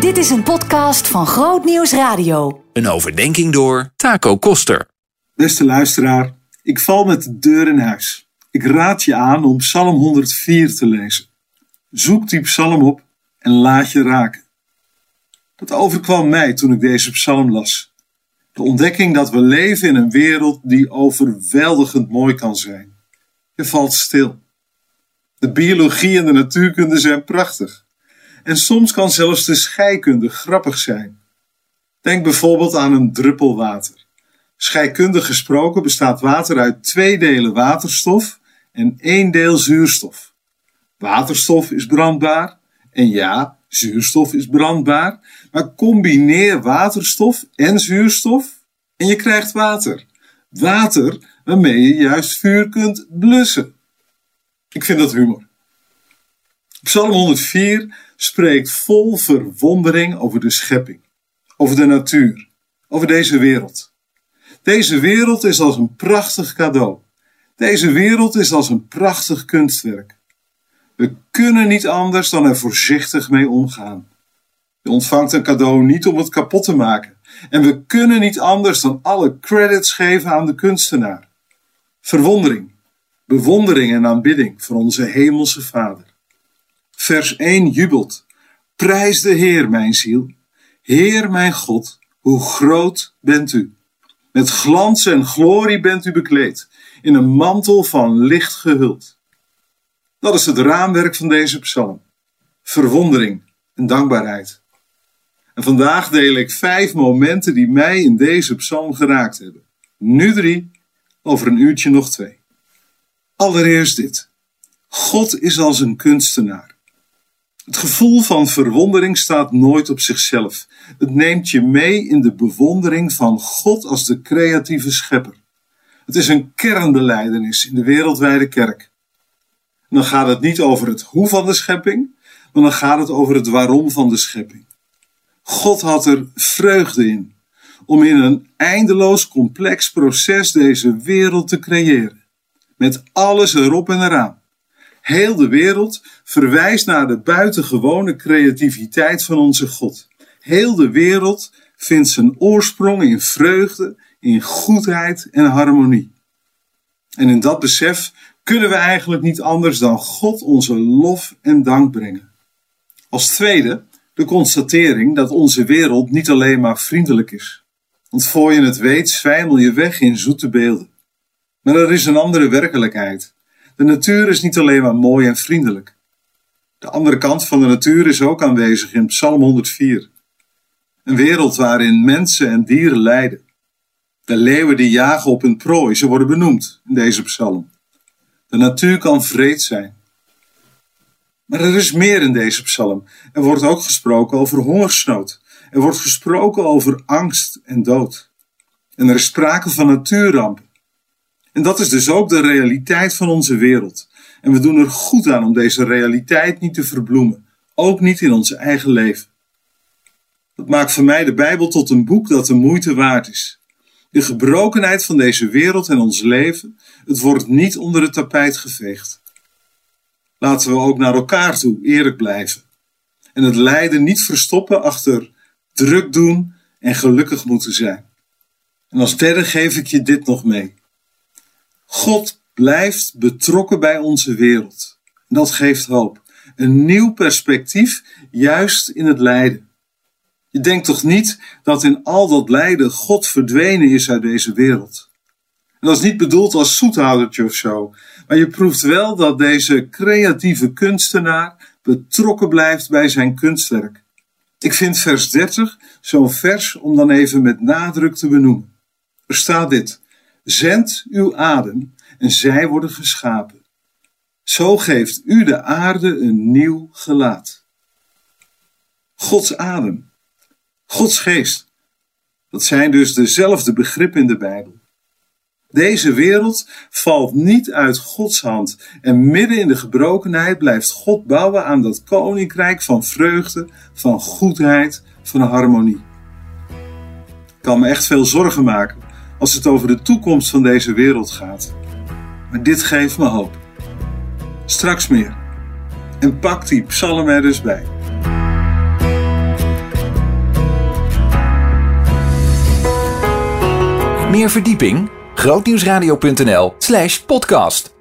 Dit is een podcast van Groot Nieuws Radio. Een overdenking door Taco Koster. Beste luisteraar, ik val met de deur in huis. Ik raad je aan om Psalm 104 te lezen. Zoek die psalm op en laat je raken. Dat overkwam mij toen ik deze psalm las. De ontdekking dat we leven in een wereld die overweldigend mooi kan zijn. Je valt stil. De biologie en de natuurkunde zijn prachtig. En soms kan zelfs de scheikunde grappig zijn. Denk bijvoorbeeld aan een druppel water. Scheikundig gesproken bestaat water uit twee delen waterstof en één deel zuurstof. Waterstof is brandbaar en ja, zuurstof is brandbaar, maar combineer waterstof en zuurstof en je krijgt water. Water waarmee je juist vuur kunt blussen. Ik vind dat humor. Psalm 104 spreekt vol verwondering over de schepping, over de natuur, over deze wereld. Deze wereld is als een prachtig cadeau. Deze wereld is als een prachtig kunstwerk. We kunnen niet anders dan er voorzichtig mee omgaan. Je ontvangt een cadeau niet om het kapot te maken. En we kunnen niet anders dan alle credits geven aan de kunstenaar. Verwondering, bewondering en aanbidding voor onze hemelse Vader. Vers 1 jubelt. Prijs de Heer, mijn ziel. Heer, mijn God, hoe groot bent u. Met glans en glorie bent u bekleed, in een mantel van licht gehuld. Dat is het raamwerk van deze psalm. Verwondering en dankbaarheid. En vandaag deel ik vijf momenten die mij in deze psalm geraakt hebben. Nu drie, over een uurtje nog twee. Allereerst dit. God is als een kunstenaar. Het gevoel van verwondering staat nooit op zichzelf. Het neemt je mee in de bewondering van God als de creatieve schepper. Het is een kernbeleidenis in de wereldwijde kerk. dan gaat het niet over het hoe van de schepping, maar dan gaat het over het waarom van de schepping. God had er vreugde in om in een eindeloos complex proces deze wereld te creëren. Met alles erop en eraan. Heel de wereld verwijst naar de buitengewone creativiteit van onze God. Heel de wereld vindt zijn oorsprong in vreugde, in goedheid en harmonie. En in dat besef kunnen we eigenlijk niet anders dan God onze lof en dank brengen. Als tweede de constatering dat onze wereld niet alleen maar vriendelijk is. Want voor je het weet zwijmel je weg in zoete beelden. Maar er is een andere werkelijkheid. De natuur is niet alleen maar mooi en vriendelijk. De andere kant van de natuur is ook aanwezig in Psalm 104. Een wereld waarin mensen en dieren lijden. De leeuwen die jagen op hun prooi, ze worden benoemd in deze psalm. De natuur kan vreed zijn. Maar er is meer in deze psalm. Er wordt ook gesproken over hongersnood. Er wordt gesproken over angst en dood. En er is sprake van natuurrampen. En dat is dus ook de realiteit van onze wereld. En we doen er goed aan om deze realiteit niet te verbloemen, ook niet in ons eigen leven. Dat maakt voor mij de Bijbel tot een boek dat de moeite waard is. De gebrokenheid van deze wereld en ons leven, het wordt niet onder het tapijt geveegd. Laten we ook naar elkaar toe eerlijk blijven. En het lijden niet verstoppen achter druk doen en gelukkig moeten zijn. En als derde geef ik je dit nog mee. God blijft betrokken bij onze wereld. Dat geeft hoop. Een nieuw perspectief, juist in het lijden. Je denkt toch niet dat in al dat lijden God verdwenen is uit deze wereld? En dat is niet bedoeld als zoethoudertje of zo, maar je proeft wel dat deze creatieve kunstenaar betrokken blijft bij zijn kunstwerk. Ik vind vers 30 zo'n vers om dan even met nadruk te benoemen. Er staat dit: Zend uw adem en zij worden geschapen. Zo geeft u de aarde een nieuw gelaat. Gods adem, Gods geest, dat zijn dus dezelfde begrippen in de Bijbel. Deze wereld valt niet uit Gods hand en midden in de gebrokenheid blijft God bouwen aan dat koninkrijk van vreugde, van goedheid, van harmonie. Ik kan me echt veel zorgen maken als het over de toekomst van deze wereld gaat. Maar dit geeft me hoop. Straks meer. En pak die psalm er dus bij. Meer verdieping? grootnieuwsradio.nl slash podcast